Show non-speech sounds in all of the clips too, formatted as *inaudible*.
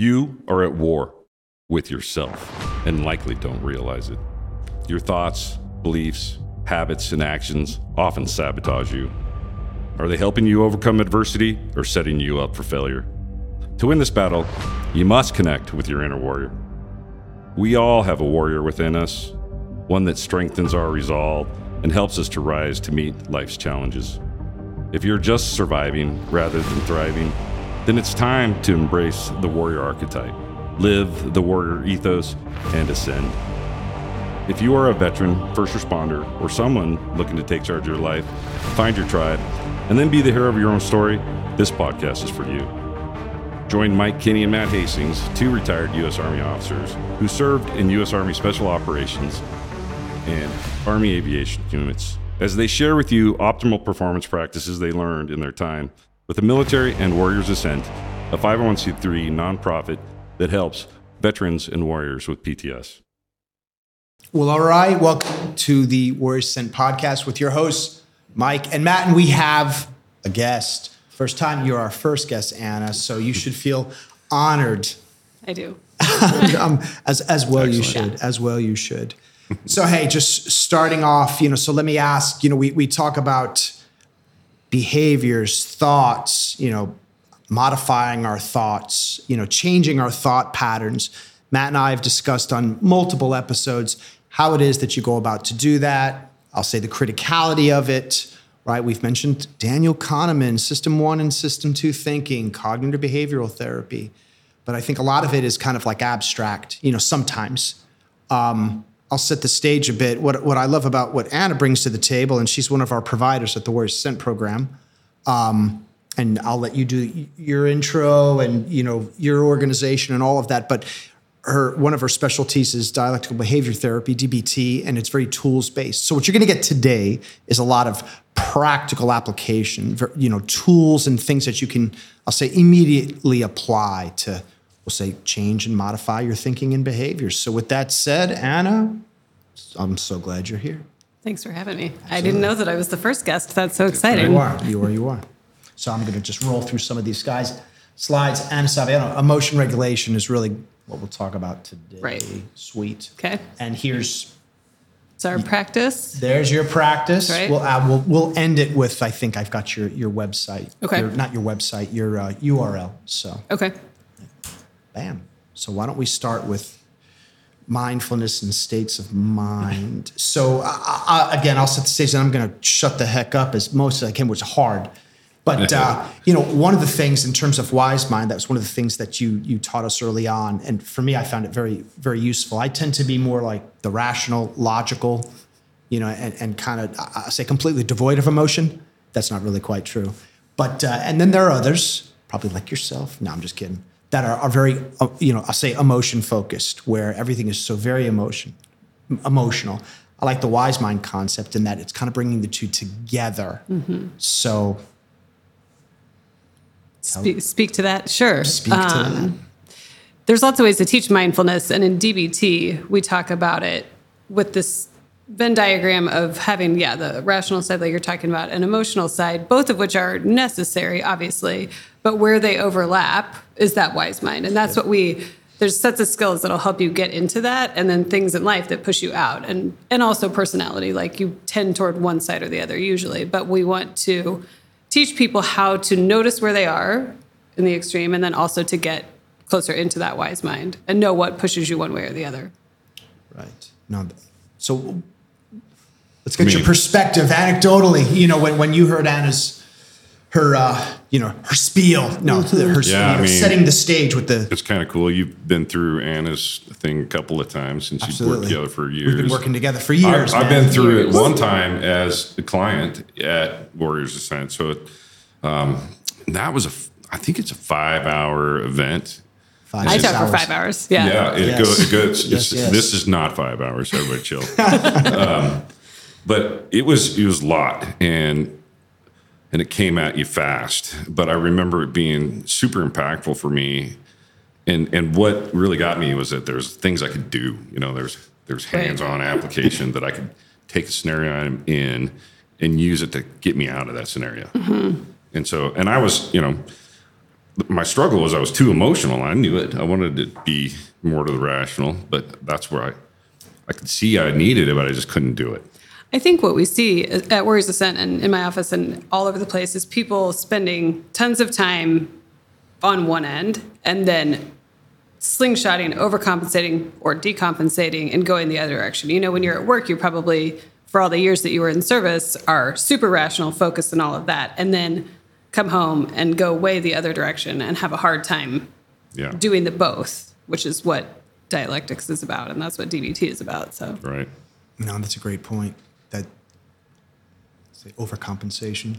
You are at war with yourself and likely don't realize it. Your thoughts, beliefs, habits, and actions often sabotage you. Are they helping you overcome adversity or setting you up for failure? To win this battle, you must connect with your inner warrior. We all have a warrior within us, one that strengthens our resolve and helps us to rise to meet life's challenges. If you're just surviving rather than thriving, then it's time to embrace the warrior archetype, live the warrior ethos, and ascend. If you are a veteran, first responder, or someone looking to take charge of your life, find your tribe, and then be the hero of your own story, this podcast is for you. Join Mike Kinney and Matt Hastings, two retired U.S. Army officers who served in U.S. Army Special Operations and Army Aviation units, as they share with you optimal performance practices they learned in their time with the Military and Warriors Ascent, a 501c3 nonprofit that helps veterans and warriors with PTS. Well, all right. Welcome to the Warriors Ascent podcast with your hosts, Mike and Matt. And we have a guest. First time you're our first guest, Anna. So you should feel honored. I do. *laughs* um, as as well you should. As well you should. So hey, just starting off, you know. So let me ask. You know, we we talk about behaviors, thoughts. You know, modifying our thoughts. You know, changing our thought patterns. Matt and I have discussed on multiple episodes how it is that you go about to do that. I'll say the criticality of it, right? We've mentioned Daniel Kahneman, System One and System Two thinking, cognitive behavioral therapy. But I think a lot of it is kind of like abstract, you know, sometimes. Um, I'll set the stage a bit. What, what I love about what Anna brings to the table, and she's one of our providers at the Warriors Ascent program. Um, and I'll let you do your intro and you know your organization and all of that. But her one of her specialties is dialectical behavior therapy dbt and it's very tools based so what you're going to get today is a lot of practical application you know tools and things that you can i'll say immediately apply to we'll say change and modify your thinking and behaviors so with that said anna i'm so glad you're here Thanks for having me. Absolutely. I didn't know that I was the first guest. That's so exciting. You are. You are. You are. So I'm going to just roll through some of these guys slides. Anna Saviano, emotion regulation is really what we'll talk about today. Right. Sweet. Okay. And here's it's our practice. There's your practice. Right. We'll, uh, we'll we'll end it with I think I've got your your website. Okay. Your, not your website, your uh, URL. So. Okay. Bam. So why don't we start with mindfulness and states of mind? So uh, uh again, I'll set the stage, and I'm going to shut the heck up as most as I can, which is hard. But uh, *laughs* you know, one of the things in terms of wise mind, that was one of the things that you you taught us early on, and for me, I found it very very useful. I tend to be more like the rational, logical, you know, and, and kind of I say completely devoid of emotion. That's not really quite true. But uh, and then there are others, probably like yourself. No, I'm just kidding. That are, are very uh, you know I'll say emotion focused, where everything is so very emotion emotional. I like the wise mind concept in that it's kind of bringing the two together. Mm-hmm. So Speak, speak to that, sure. Speak to um, that. There's lots of ways to teach mindfulness, and in DBT, we talk about it with this Venn diagram of having, yeah, the rational side that you're talking about, and emotional side, both of which are necessary, obviously, but where they overlap is that wise mind, and that's what we. There's sets of skills that'll help you get into that, and then things in life that push you out, and and also personality. Like you tend toward one side or the other usually, but we want to teach people how to notice where they are in the extreme and then also to get closer into that wise mind and know what pushes you one way or the other. Right. No, so let's get I mean, your perspective anecdotally. You know, when, when you heard Anna's her uh, you know her spiel. No, mm-hmm. her yeah, you know, I mean, setting the stage with the. It's kind of cool. You've been through Anna's thing a couple of times since you've worked together for years. We've been working together for years. I've, I've been through years. it one time as a client at Warriors Ascent. So um, that was a, I think it's a five-hour event. Five, I talked for five hours. Yeah. Yeah. It, yes. go, it goes. yes, yes. This is not five hours. Everybody chill. *laughs* um, but it was it was a lot, and and it came at you fast. But I remember it being super impactful for me. And and what really got me was that there's things I could do. You know, there's there's hands-on application that I could take a scenario I'm in and use it to get me out of that scenario. Mm-hmm. And so, and I was, you know, my struggle was I was too emotional. I knew it. I wanted to be more to the rational, but that's where I, I could see I needed it, but I just couldn't do it. I think what we see at Warriors Ascent and in my office and all over the place is people spending tons of time on one end and then slingshotting, overcompensating, or decompensating and going the other direction. You know, when you're at work, you're probably, for all the years that you were in service, are super rational, focused and all of that. And then come home and go way the other direction and have a hard time Yeah. doing the both, which is what dialectics is about. And that's what DBT is about. So, Right. No, that's a great point. That say overcompensation.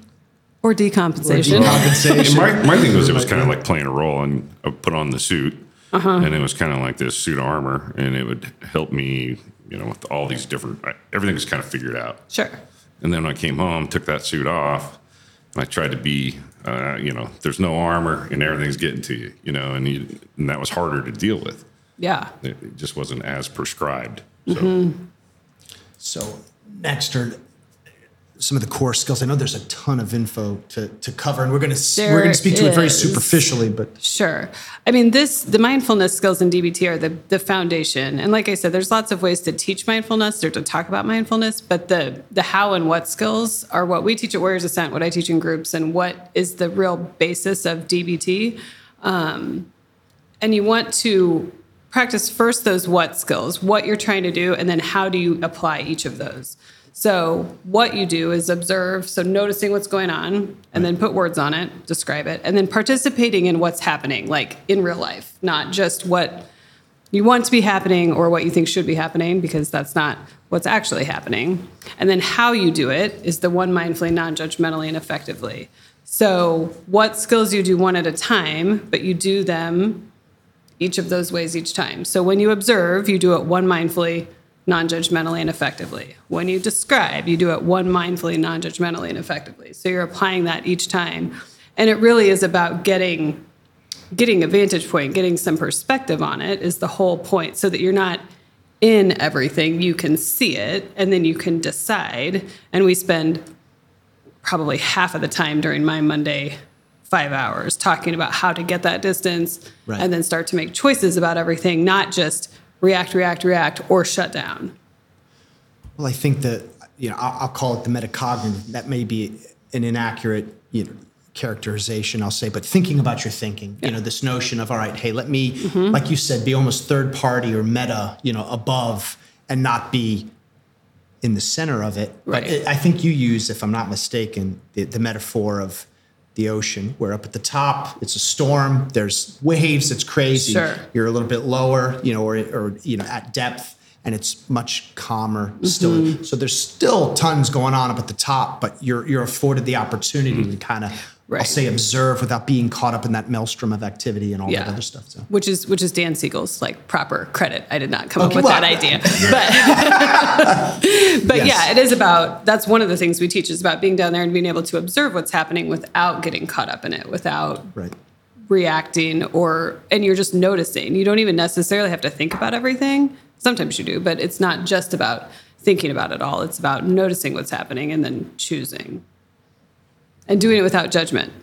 or decompensation. And Compensation. my, *laughs* my thing was it was kind of like playing a role and I put on the suit uh-huh. and it was kind of like this suit of armor and it would help me, you know, with all these different, everything was kind of figured out. Sure. And then when I came home, took that suit off, and I tried to be, uh, you know, there's no armor and everything's getting to you, you know, and, you, and that was harder to deal with. Yeah. It, it just wasn't as prescribed. So, mm-hmm. So next are some of the core skills. I know there's a ton of info to, to cover, and we're gonna we're gonna speak to it very superficially, but Sure. I mean, this the mindfulness skills in DBT are the the foundation. And like I said, there's lots of ways to teach mindfulness or to talk about mindfulness, but the the how and what skills are what we teach at Warriors Ascent, what I teach in groups, and what is the real basis of DBT. Um, and you want to practice first those what skills, what you're trying to do, and then how do you apply each of those. So, what you do is observe, so noticing what's going on, and then put words on it, describe it, and then participating in what's happening, like in real life, not just what you want to be happening or what you think should be happening, because that's not what's actually happening. And then how you do it is the one mindfully, non judgmentally, and effectively. So, what skills you do one at a time, but you do them each of those ways each time. So when you observe, you do it one mindfully, non judgmentally, and effectively. When you describe, you do it one mindfully, non judgmentally, and effectively. So you're applying that each time. And it really is about getting getting a vantage point, getting some perspective on it is the whole point so that you're not in everything. You can see it and then you can decide. And we spend probably half of the time during my Monday five hours talking about how to get that distance Right. and then start to make choices about everything, not just react, react, react, or shut down. well, I think that you know I'll, I'll call it the metacognitive. That may be an inaccurate you know characterization, I'll say, but thinking about your thinking. You know, this notion of all right, hey, let me, Mm-hmm. like you said, be almost third party or meta, you know, above, and not be in the center of it. But it, I think you use, if I'm not mistaken, the, the metaphor of the ocean, where up at the top it's a storm, there's waves, it's crazy. Sure. You're a little bit lower, you know, or, or you know, at depth, and it's much calmer still. Mm-hmm. So there's still tons going on up at the top, but you're you're afforded the opportunity to kind of, I'll Mm-hmm. Say, observe without being caught up in that maelstrom of activity and all Yeah. that other stuff. So. Which is which is Dan Siegel's like proper credit. I did not come up with well, that idea, *laughs* but *laughs* but Yes. yeah, it is about. That's one of the things we teach is about being down there and being able to observe what's happening without getting caught up in it, without Right. reacting or and you're just noticing. You don't even necessarily have to think about everything. Sometimes you do, but it's not just about thinking about it all. It's about noticing what's happening and then choosing. And doing it without judgment.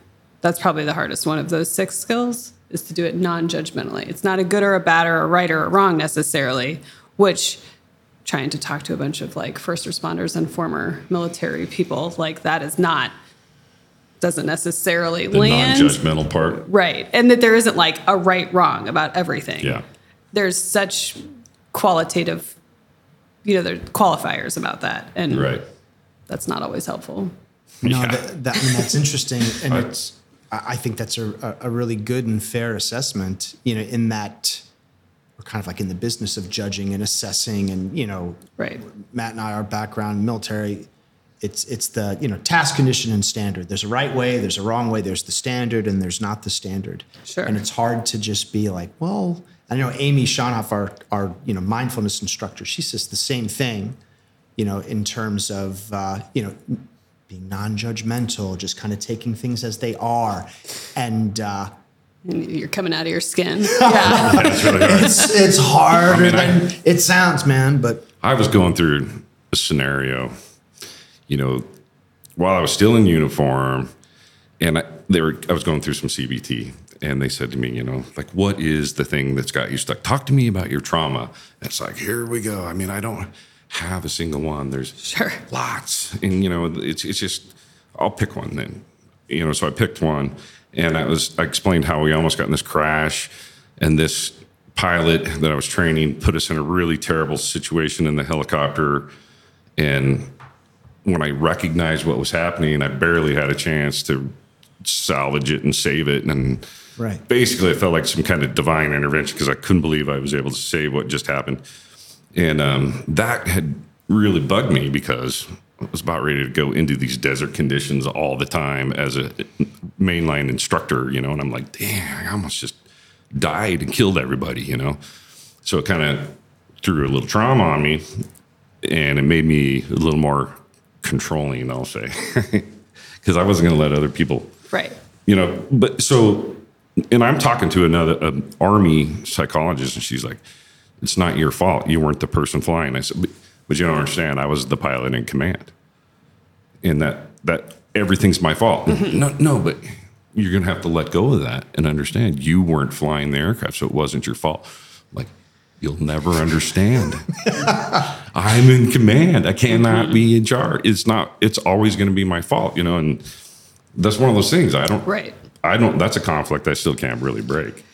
That's probably the hardest one of those six skills is to do it non-judgmentally. It's not a good or a bad or a right or a wrong necessarily, which trying to talk to a bunch of like first responders and former military people, like that is not doesn't necessarily the land non-judgmental part. Right. And that there isn't like a right wrong about everything. Yeah. There's such qualitative, you know, there are qualifiers about that. And Right. that's not always helpful. No, Yeah. that, that, I mean, that's interesting, and I- it's. I I think that's a, a a really good and fair assessment. You know, in that we're kind of like in the business of judging and assessing, and you know, Right. Matt and I, our background, military, it's it's the you know task condition and standard. There's a right way, there's a wrong way, there's the standard, and there's not the standard. Sure. And it's hard to just be like, well, I know Amy Schonhoff, our our you know mindfulness instructor, she says the same thing, you know, in terms of uh, you know being non-judgmental, just kind of taking things as they are, and. Uh, you're coming out of your skin. *laughs* yeah. That's really hard. it's it's harder I mean, I- than it sounds, man. But I was going through a scenario, you know, while I was still in uniform, and I, they were. I was going through some CBT, and they said to me, you know, like, what is the thing that's got you stuck? Talk to me about your trauma. And it's like, here we go. I mean, I don't have a single one. There's Sure. lots, and you know, it's it's just I'll pick one then. You know, so I picked one, and I was I explained how we almost got in this crash, and this pilot that I was training put us in a really terrible situation in the helicopter, and when I recognized what was happening, I barely had a chance to salvage it and save it, and Right. basically, it felt like some kind of divine intervention because I couldn't believe I was able to save what just happened. And um, that had really bugged me because I was about ready to go into these desert conditions all the time as a mainline instructor, you know, and I'm like, damn, I almost just died and killed everybody, you know. So it kind of threw a little trauma on me and it made me a little more controlling, I'll say, *laughs* because I wasn't going to let other people Right. you know but so and i'm talking to another an army psychologist and she's like it's not your fault. You weren't the person flying. I said but, but you don't understand. I was the pilot in command. And that that everything's my fault. Mm-hmm. No no but you're gonna have to let go of that and understand you weren't flying the aircraft so it wasn't your fault. Like you'll never understand. *laughs* I'm in command. I cannot be in charge. It's not it's always going to be my fault you know and that's one of those things. I don't Right. I don't. That's a conflict I still can't really break.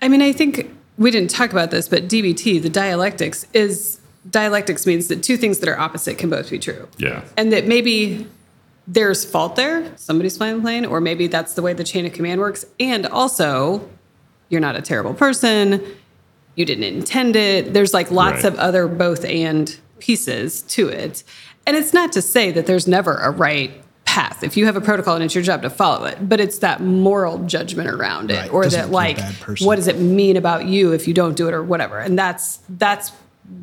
I mean, I think we didn't talk about this, but DBT, the dialectics, is dialectics means that two things that are opposite can both be true. Yeah. And that maybe there's fault there, somebody's flying the plane, or maybe that's the way the chain of command works. And also, you're not a terrible person. You didn't intend it. There's like lots Right. of other both and pieces to it. And it's not to say that there's never a right path. If you have a protocol and it's your job to follow it, but it's that moral judgment around it Right. or Doesn't that make you a like what does it mean about you if you don't do it or whatever. And that's that's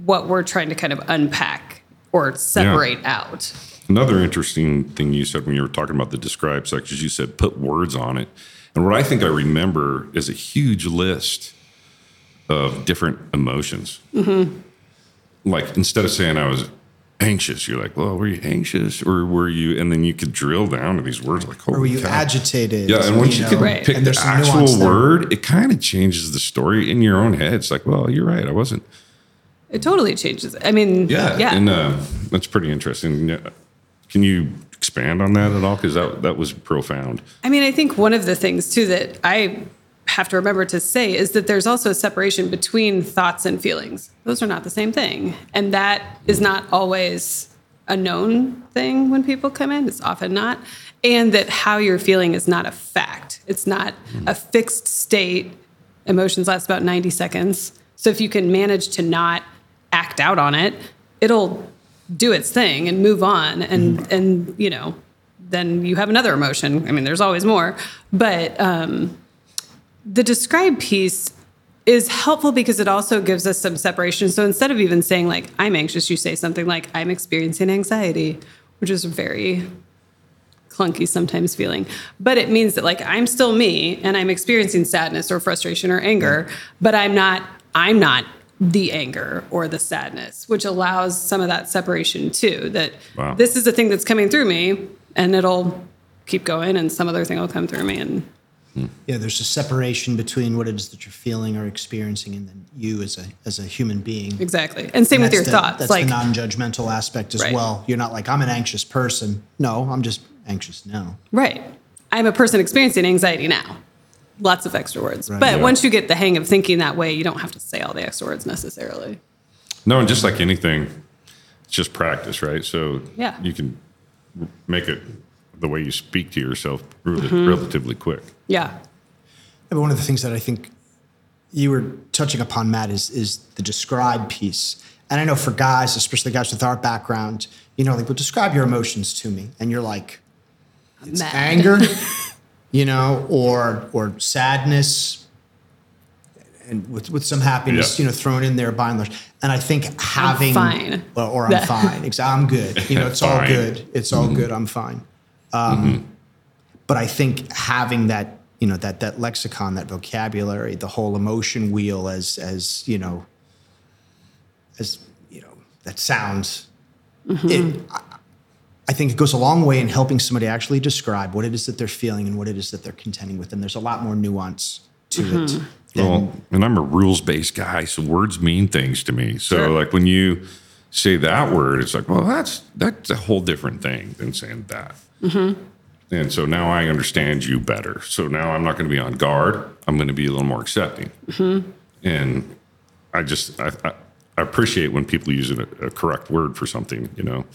what we're trying to kind of unpack or separate out. Another interesting thing you said when you were talking about the describe sections, you said put words on it. And what I think I remember is a huge list of different emotions. Mm-hmm. Like instead of saying I was anxious, you're like, well, were you anxious or were you? And then you could drill down to these words like, Or were you cow. agitated? Yeah, and once you, know? can Right. pick And the there's some actual there. word, it kind of changes the story in your own head. It's like, well, you're right. I wasn't. It totally changes. I mean, Yeah, yeah. and uh, that's pretty interesting. Can you expand on that at all? Because that that was profound. I mean, I think one of the things too that I have to remember to say is that there's also a separation between thoughts and feelings. Those are not the same thing. And that is not always a known thing when people come in. It's often not. And that how you're feeling is not a fact. It's not a fixed state. Emotions last about 90 seconds. So if you can manage to not act out on it, it'll do its thing and move on and and you know then you have another emotion i mean there's always more but um, the describe piece is helpful because it also gives us some separation so instead of even saying like i'm anxious you say something like i'm experiencing anxiety which is very clunky sometimes feeling but it means that like i'm still me and i'm experiencing sadness or frustration or anger but i'm not i'm not the anger or the sadness which allows some of that separation too that Wow. this is a thing that's coming through me and it'll keep going and some other thing will come through me and Yeah, there's a separation between what it is that you're feeling or experiencing, and then you as a as a human being. exactly and same with your the- thoughts That's like the non-judgmental aspect as Right. well. You're not like I'm an anxious person. No, I'm just anxious now. right i'm a person experiencing anxiety now lots of extra words Right. but Yeah. once you get the hang of thinking that way you don't have to say all the extra words necessarily No, and just like anything, it's just practice, right? So Yeah. you can make it the way you speak to yourself really, Mm-hmm. relatively quick. yeah Yeah, but one of the things that I think you were touching upon, Matt, is is the describe piece. And I know for guys, especially guys with our background, you know, like, well, describe your emotions to me, and you're like, it's Mad. anger, *laughs* you know, or or sadness, and with with some happiness, Yeah. you know, thrown in there by and large. And I think having fine. or, or *laughs* I'm fine, exactly, I'm good. You know, it's all good. It's all good. I'm fine. Um, mm-hmm. But I think having that, you know, that that lexicon, that vocabulary, the whole emotion wheel, as as you know, as you know, that sounds. Mm-hmm. It, I, I think it goes a long way in helping somebody actually describe what it is that they're feeling and what it is that they're contending with. And there's a lot more nuance to it. Mm-hmm. Well, and I'm a rules based guy, so words mean things to me. So, Sure. like when you say that word, it's like, well, that's that's a whole different thing than saying that. And so now I understand you better. So now I'm not going to be on guard. I'm going to be a little more accepting. And I just I, I, I appreciate when people use a, a correct word for something. You know,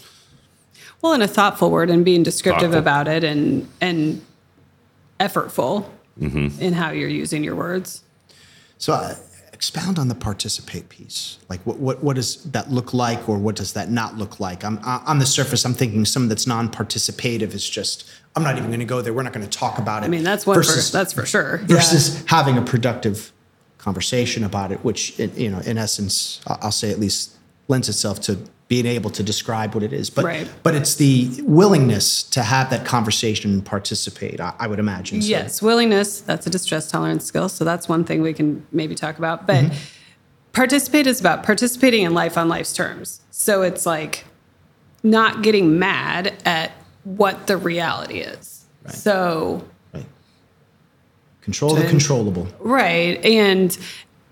Well, and a thoughtful word and being descriptive Thoughtful. about it and and effortful Mm-hmm. in how you're using your words. So uh, expound on the participate piece. Like what, what, what does that look like or what does that not look like? I'm, on the surface, I'm thinking some that's non-participative is just, I'm not even going to go there. We're not going to talk about it. I mean, that's one versus, for, that's for sure. versus having a productive conversation about it, which, in- you know, in essence, I'll say at least lends itself to being able to describe what it is. But, Right. but it's the willingness to have that conversation and participate, I, I would imagine. So- Yes, willingness, that's a distress tolerance skill. So that's one thing we can maybe talk about. But Mm-hmm. participate is about participating in life on life's terms. So it's like not getting mad at what the reality is. So Right. Control the controllable. Right. And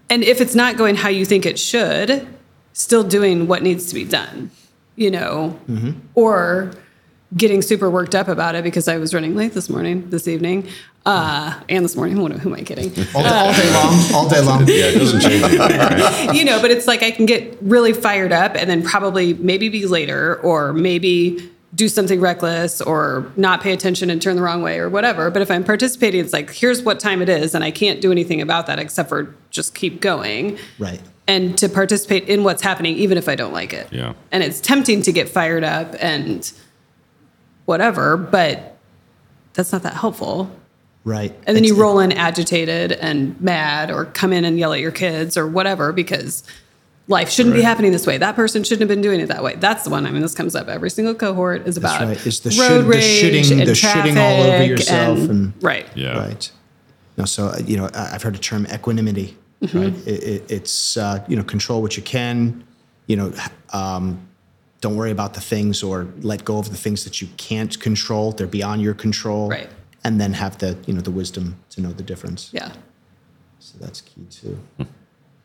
and if it's not going how you think it should, still doing what needs to be done, you know, or getting super worked up about it because I was running late this morning, this evening, uh, and this morning. What, who am I kidding? *laughs* All, all day long, all day long. yeah, it doesn't change anything, right? *laughs* you know, but it's like I can get really fired up and then probably maybe be later or maybe do something reckless or not pay attention and turn the wrong way or whatever. But if I'm participating, it's like, here's what time it is, and I can't do anything about that except for just keep going. Right. And to participate in what's happening, even if I don't like it. Yeah. And it's tempting to get fired up and whatever, but that's not that helpful. Right. And then you roll in agitated and mad or come in and yell at your kids or whatever because life shouldn't be happening this way. That person shouldn't have been doing it that way. That's the one. I mean, this comes up every single cohort is That's about right. It's the, road should, the rage shitting, and the shitting all over traffic yourself, and, right. Yeah. right. No, so uh, you know, I- I've heard the term equanimity. Mm-hmm. Right. It, it, it's uh, you know, control what you can. You know, um, don't worry about the things or let go of the things that you can't control. They're beyond your control. Right. And then have the you know the wisdom to know the difference. Yeah. So that's key too.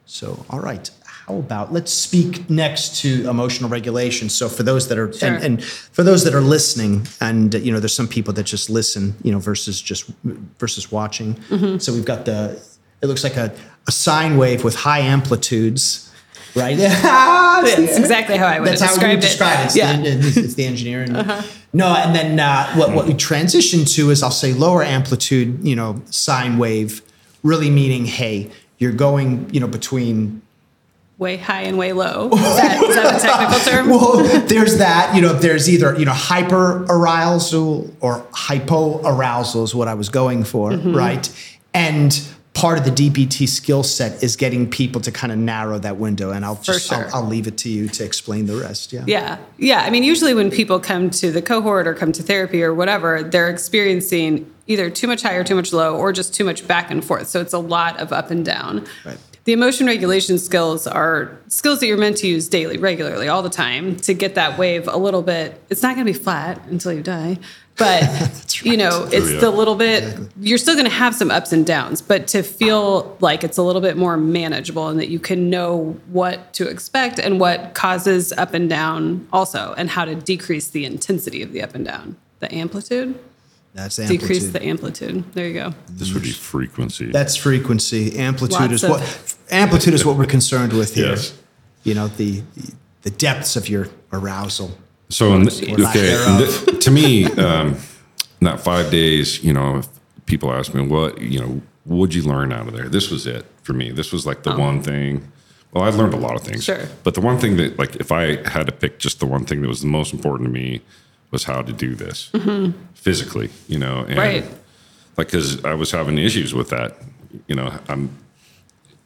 So, all right. How about let's speak next to emotional regulation. So, for those that are Sure. and, and for those that are listening, and you know, there's some people that just listen, you know, versus just versus watching. Mm-hmm. So we've got the. It looks like a, a sine wave with high amplitudes, right? *laughs* That's That's exactly how I would That's have how we would described it. describe it. It's, Yeah. Uh-huh. the, it's, it's the engineering. No, and then uh, what, what we transition to is I'll say lower amplitude, you know, sine wave, really meaning, hey, you're going, you know, between Way high and way low. Is that, is that a *laughs* technical term? well, there's that. You know, there's either you know hyper arousal or hypo arousal is what I was going for, Mm-hmm. right? And part of the DBT skill set is getting people to kind of narrow that window. And I'll just sure. I'll, I'll leave it to you to explain the rest. Yeah. Yeah. Yeah. I mean, usually when people come to the cohort or come to therapy or whatever, they're experiencing either too much high or too much low or just too much back and forth. So it's a lot of up and down. Right. The emotion regulation skills are skills that you're meant to use daily, regularly, all the time to get that wave a little bit. It's not going to be flat until you die, but *laughs* you know, it's the little bit. You're still going to have some ups and downs, but to feel like it's a little bit more manageable and that you can know what to expect and what causes up and down, also, and how to decrease the intensity of the up and down, the amplitude, That's the amplitude. decrease the amplitude. There you go. This would be frequency. That's frequency. Amplitude Lots is what amplitude is what we're concerned with here. Yes. You know, the the depths of your arousal. So, in Or th- lack okay, thereof. th- *laughs* to me, um, in that five days, you know, if people ask me, what, you know, what'd you learn out of there? This was it for me. This was like the one thing. Well, I learned a lot of things. Sure. But the one thing that, like, if I had to pick just the one thing that was the most important to me was how to do this physically, you know, and Right. like, cause I was having issues with that, you know, I'm,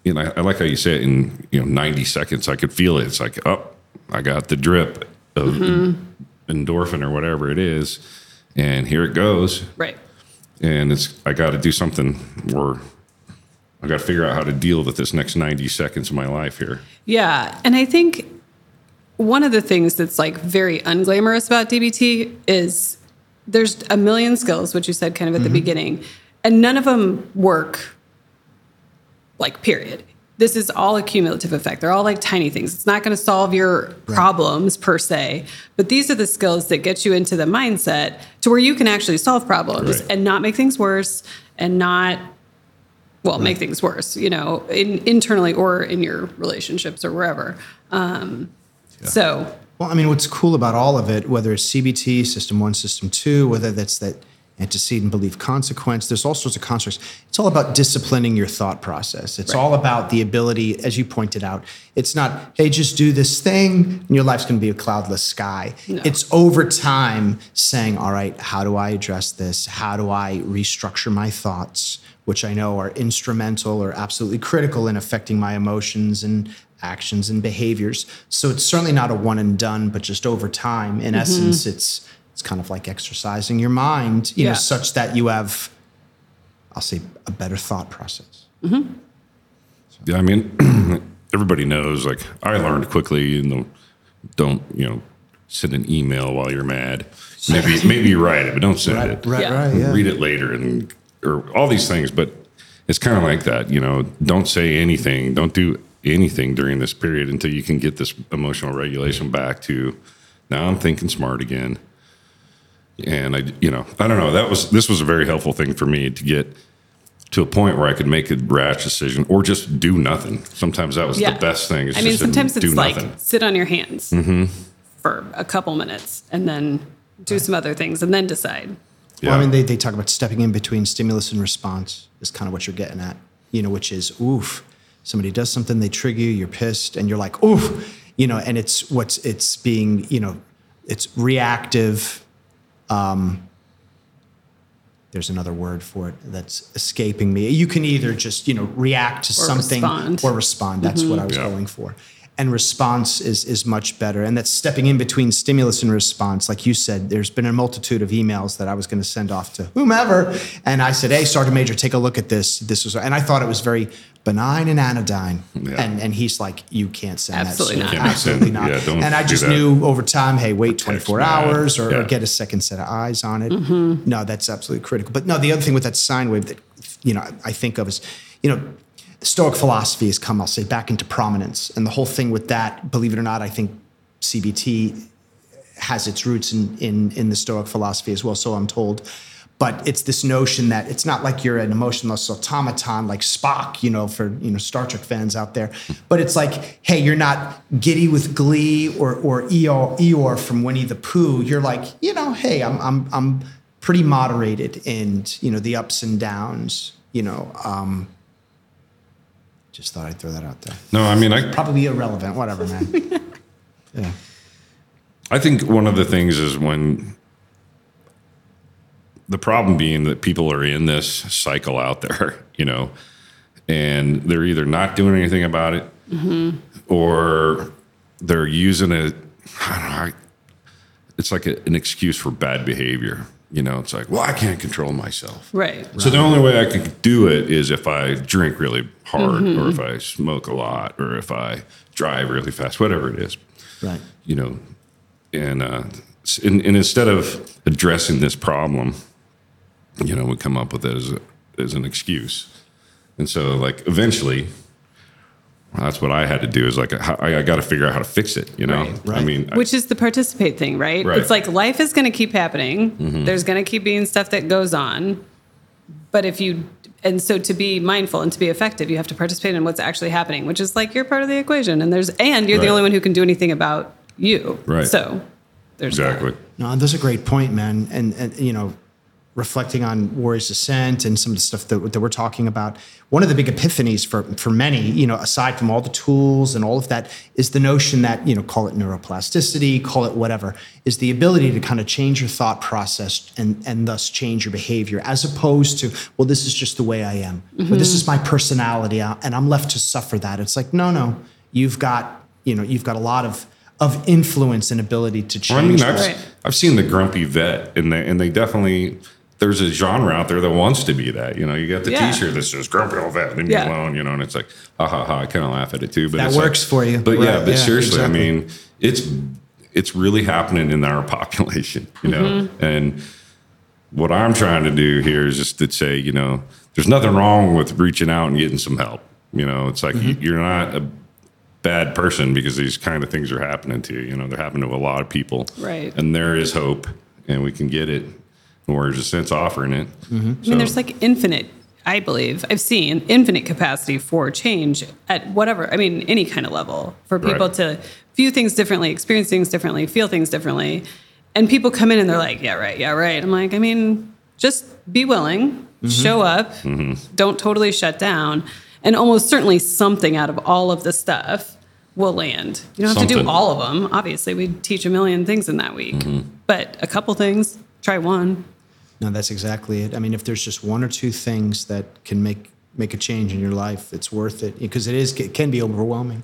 you know, I, I like how you say it in, you know, 90 seconds, I could feel it. It's like, oh, I got the drip of mm-hmm. endorphin or whatever it is. And here it goes. Right. And it's, I got to do something or I got to figure out how to deal with this next 90 seconds of my life here. Yeah. And I think one of the things that's like very unglamorous about DBT is there's a million skills, which you said kind of at the mm-hmm. beginning, and none of them work like period this is all a cumulative effect. They're all like tiny things. It's not going to solve your right. problems per se, but these are the skills that get you into the mindset to where you can actually solve problems right. and not make things worse and not well right. make things worse, you know, in, internally or in your relationships or wherever. Um, yeah. So, well, I mean, what's cool about all of it, whether it's CBT, System One, System Two, whether that's that antecedent belief consequence. There's all sorts of constructs. It's all about disciplining your thought process. It's right. all about the ability, as you pointed out, it's not, hey, just do this thing and your life's going to be a cloudless sky. No. It's over time saying, all right, how do I address this? How do I restructure my thoughts, which I know are instrumental or absolutely critical in affecting my emotions and actions and behaviors. So it's certainly not a one and done, but just over time. In mm-hmm. essence, it's it's kind of like exercising your mind, you yeah. know, such that you have, I'll say, a better thought process. Mm-hmm. Yeah, I mean, *clears throat* everybody knows. Like, I learned quickly, you know, don't you know, send an email while you're mad. Maybe *laughs* maybe write it, but don't send right, it. Right, yeah. right, yeah. Read it later and or all these things. But it's kind of like that, you know. Don't say anything. Don't do anything during this period until you can get this emotional regulation back to. Now I'm thinking smart again and I, you know, I don't know. That was this was a very helpful thing for me to get to a point where I could make a rash decision or just do nothing. Sometimes that was yeah. the best thing. I mean, sometimes it's like nothing. sit on your hands mm-hmm. for a couple minutes and then do some other things and then decide. Yeah. Well, I mean, they, they talk about stepping in between stimulus and response is kind of what you're getting at, you know, which is, oof, somebody does something, they trigger you, you're pissed, and you're like, oof, you know, and it's what's, it's being, you know, it's reactive um, there's another word for it that's escaping me. You can either just you know react to or something respond. or respond. That's mm-hmm. what I was yeah. going for and response is is much better. And that's stepping in between stimulus and response. Like you said, there's been a multitude of emails that I was going to send off to whomever, and I said, "Hey, Sergeant Major, take a look at this. This was," and I thought it was very benign and anodyne. Yeah. And and he's like, "You can't send Absolutely that. Not. Absolutely not." Yeah, and I just knew over time, hey, wait 24 hours or, yeah. or, get a second set of eyes on it. Mm-hmm. No, that's absolutely critical. But no, the other thing with that sine wave that you know I think of is, you know Stoic philosophy has come, I'll say, back into prominence. And the whole thing with that, believe it or not, I think CBT has its roots in, in, in the Stoic philosophy as well, so I'm told. But it's this notion that it's not like you're an emotionless automaton like Spock, you know, for you know Star Trek fans out there. But it's like, hey, you're not giddy with glee or or Eeyore, Eeyore from Winnie the Pooh. You're like, you know, hey, I'm I'm I'm pretty moderated in you know the ups and downs. You know, um, just thought I'd throw that out there. No, I mean, I probably irrelevant. Whatever, man. *laughs* yeah. I think one of the things is when the problem being that people are in this cycle out there, *laughs* you know, and they're either not doing anything about it mm-hmm. or they're using it. I don't know. It's like a, an excuse for bad behavior. You know, it's like, well, I can't control myself. Right. So the only way I can do it is if I drink really hard, mm-hmm. or if I smoke a lot, or if I drive really fast, whatever it is. Right. You know, and uh, and, and instead of addressing this problem, you know, we come up with it as a, as an excuse. And so, like, eventually, that's what I had to do. Is like I, I got to figure out how to fix it. You know, right, right. I mean, which I, is the participate thing, right? right? It's like life is going to keep happening. Mm-hmm. There's going to keep being stuff that goes on, but if you and so to be mindful and to be effective, you have to participate in what's actually happening, which is like you're part of the equation, and there's and you're the only one who can do anything about you. Right. So there's exactly. That. No, that's a great point, man. And and you know, reflecting on Warrior's Ascent and some of the stuff that, that we're talking about, one of the big epiphanies for, for many, you know, aside from all the tools and all of that, is the notion that, you know, call it neuroplasticity, call it whatever, is the ability to kind of change your thought process and, and thus change your behavior, as opposed to, well, this is just the way I am, mm-hmm. or this is my personality, uh, and I'm left to suffer that. It's like, no, no, you've got, you know, you've got a lot of of influence and ability to change. Well, I mean, I've, I've seen the grumpy vet, and they and they definitely there's a genre out there that wants to be that. You know, you got the yeah. T-shirt that says "Grumpy Old Vet," leave yeah. me alone. You know, and it's like, ha ha ha. I kind of laugh at it too, but that works like, for you. But right. yeah, but yeah, seriously, exactly. I mean, it's it's really happening in our *laughs* population. You know, mm-hmm. and what I'm trying to do here is just to say, you know, there's nothing wrong with reaching out and getting some help. You know, it's like Mm-hmm. you're not a bad person because these kind of things are happening to you. You know, they're happening to a lot of people. Right. And there is hope, and we can get it. And we're just since offering it. Mm-hmm. I mean, there's like infinite, I believe, I've seen infinite capacity for change at whatever, I mean, any kind of level for people Right. to view things differently, experience things differently, feel things differently. And people come in and they're like, yeah, right, yeah, right. I'm like, I mean, just be willing, mm-hmm. show up, mm-hmm. don't totally shut down. And almost certainly something out of all of the stuff will land. You don't have to do all of them. Obviously, we teach a million things in that week, but a couple things, try one. No, that's exactly it. I mean, if there's just one or two things that can make make a change in your life, it's worth it because it is it can be overwhelming.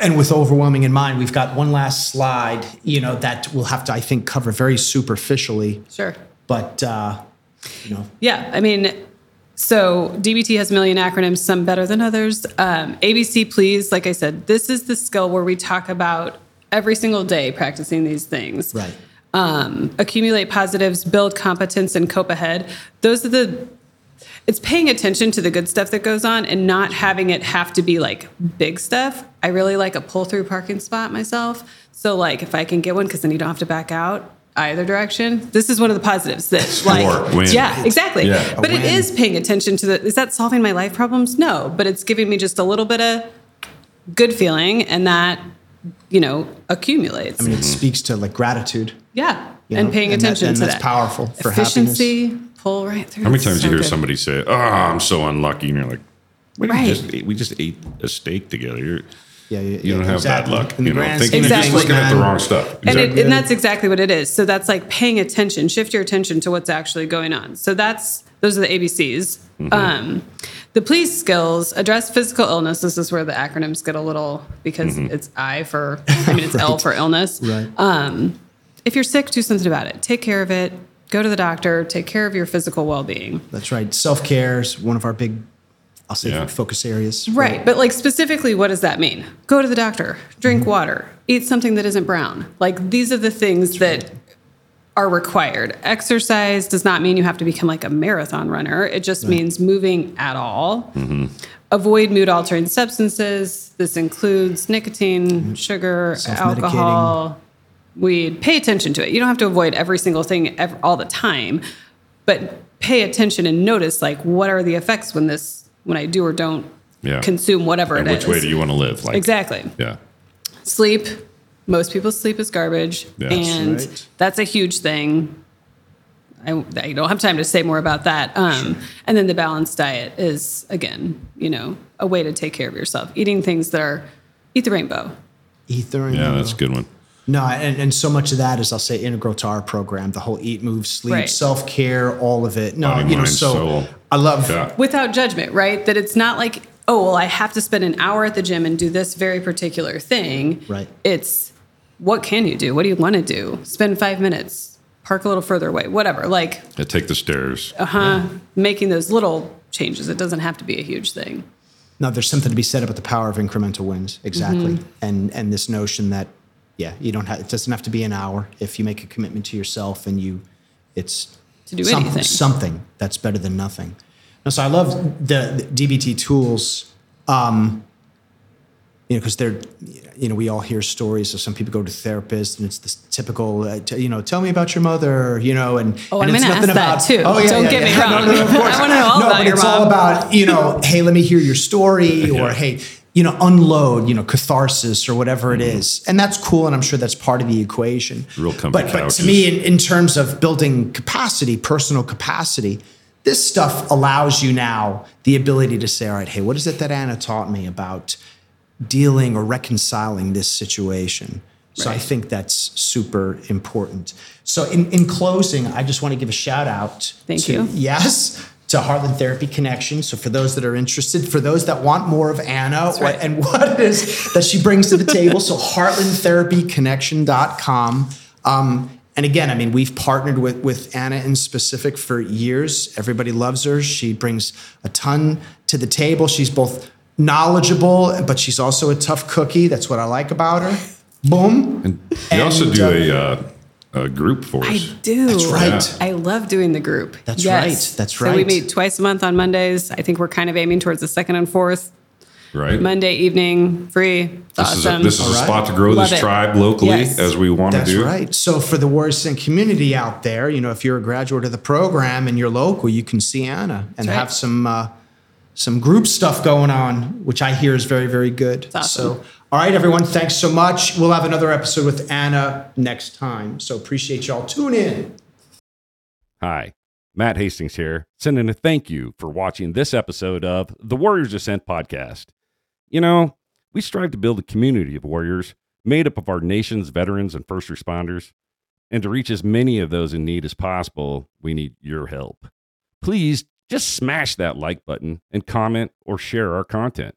And with overwhelming in mind, we've got one last slide. You know that we'll have to, I think, cover very superficially. Sure. But uh, you know, Yeah, I mean, so DBT has a million acronyms, some better than others. Um, ABC, please, like I said, this is the skill where we talk about every single day practicing these things. right? Um, accumulate positives, build competence, and cope ahead. Those are the. It's paying attention to the good stuff that goes on and not having it have to be like big stuff. I really like a pull through parking spot myself. So like if I can get one, because then you don't have to back out either direction. This is one of the positives that like win. yeah, exactly. Yeah. But it win. is paying attention to the. Is that solving my life problems? No, but it's giving me just a little bit of good feeling, and that you know accumulates. I mean, it speaks to like gratitude. Yeah, you and know, paying and that- attention and to that's that. powerful for efficiency. Pull right through. How many times so you hear good. somebody say, "Oh, I'm so unlucky," and you're like, "Wait, Right. we just ate, we just ate a steak together." You're, Yeah, yeah, you don't have exactly. bad luck. In you know, grand thinking scheme you're just looking at the wrong stuff. And, it, and that's exactly what it is. So that's like paying attention, shift your attention to what's actually going on. So that's those are the ABCs. Mm-hmm. Um, the please skills address physical illness. This is where the acronyms get a little because Mm-hmm. it's I for I mean it's L *laughs* for illness. Right. Um, if you're sick, do something about it. Take care of it. Go to the doctor. Take care of your physical well-being. That's right. Self care is one of our big, I'll say, Yeah. focus areas. Right. But like specifically, what does that mean? Go to the doctor, drink Mm-hmm. water, eat something that isn't brown. Like these are the things that are required. Exercise does not mean you have to become like a marathon runner, it just means moving at all. Mm-hmm. Avoid mood altering substances. This includes nicotine, sugar, Mm-hmm. Self-medicating. alcohol, weed. Pay attention to it. You don't have to avoid every single thing ev all the time, but pay attention and notice like what are the effects when this when I do or don't Yeah. consume whatever and it which is. way do you want to live? Like, exactly. Yeah. Sleep. Most people's sleep is garbage, Yes. and Right. that's a huge thing. I, I don't have time to say more about that. Um, And then the balanced diet is again, you know, a way to take care of yourself. Eating things that are eat the rainbow. Ether. and Yeah, uh, that's a good one. No, and, and so much of that is, I'll say, integral to our program. The whole eat, move, sleep, Right. self care, all of it. No, Body, you know, mind, so soul. I love. Yeah. without judgment, right? That it's not like, oh, well, I have to spend an hour at the gym and do this very particular thing. Right. It's what can you do? What do you want to do? Spend five minutes, park a little further away, whatever. Like, Yeah, take the stairs. uh huh, making those little changes. It doesn't have to be a huge thing. No, there's something to be said about the power of incremental wins. Exactly, Mm-hmm. and and this notion that yeah, you don't have. It doesn't have to be an hour if you make a commitment to yourself and you, it's To do some- anything. something that's better than nothing. No, so I love the, the DBT tools. Um, you know, because they're, you know, we all hear stories of some people go to therapists and it's this typical, uh, t- you know, tell me about your mother, you know, and Oh, and I'm it's gonna nothing ask that about, too. Don't get me No, wrong. no, no, of *laughs* course. I wanna know all no, about but your it's all about, you know, *laughs* hey, let me hear your story, or Yeah. hey, you know, unload, you know, catharsis or whatever it mm-hmm. is, and that's cool, and I'm sure that's part of the equation. Real but, but to me, in, in terms of building capacity, personal capacity, this stuff allows you now the ability to say, all right, hey, what is it that Anna taught me about dealing or reconciling this situation? So I think that's super important. So in, in closing, I just want to give a shout out Thank to you. *laughs* yes to Heartland Therapy Connection. So for those that are interested, for those that want more of Anna what, and *laughs* what it is that she brings to the table, so heartlandtherapyconnection.com. Um, and again, I mean, we've partnered with, with Anna in specific for years. Everybody loves her. She brings a ton to the table. She's both knowledgeable, but she's also a tough cookie. That's what I like about her. Boom. And you also do uh, a, uh, a group for us. I do. That's right. Yeah. I love doing the group. That's Yes. right. That's right. So we meet twice a month on Mondays. I think we're kind of aiming towards the second and fourth Right. Monday evening, free. This awesome. is a, this is a All right. spot to grow Love this it. tribe locally Yes. as we want to That's do. right. So for the Warriors Ascent community out there, you know, if you're a graduate of the program and you're local, you can see Anna and That's right. have some uh, some group stuff going on, which I hear is very very good. awesome. So all right, everyone, thanks so much. We'll have another episode with Anna next time. So appreciate y'all. Tune in. Hi, Matt Hastings here, sending a thank you for watching this episode of the Warriors Ascent podcast. You know, we strive to build a community of warriors made up of our nation's veterans and first responders. And to reach as many of those in need as possible, we need your help. Please just smash that like button and comment or share our content.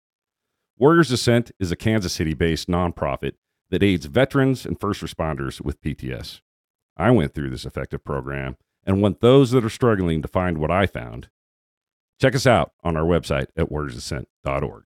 Warriors Ascent is a Kansas City based nonprofit that aids veterans and first responders with PTS. I went through this effective program and want those that are struggling to find what I found. Check us out on our website at warriorsascent.org.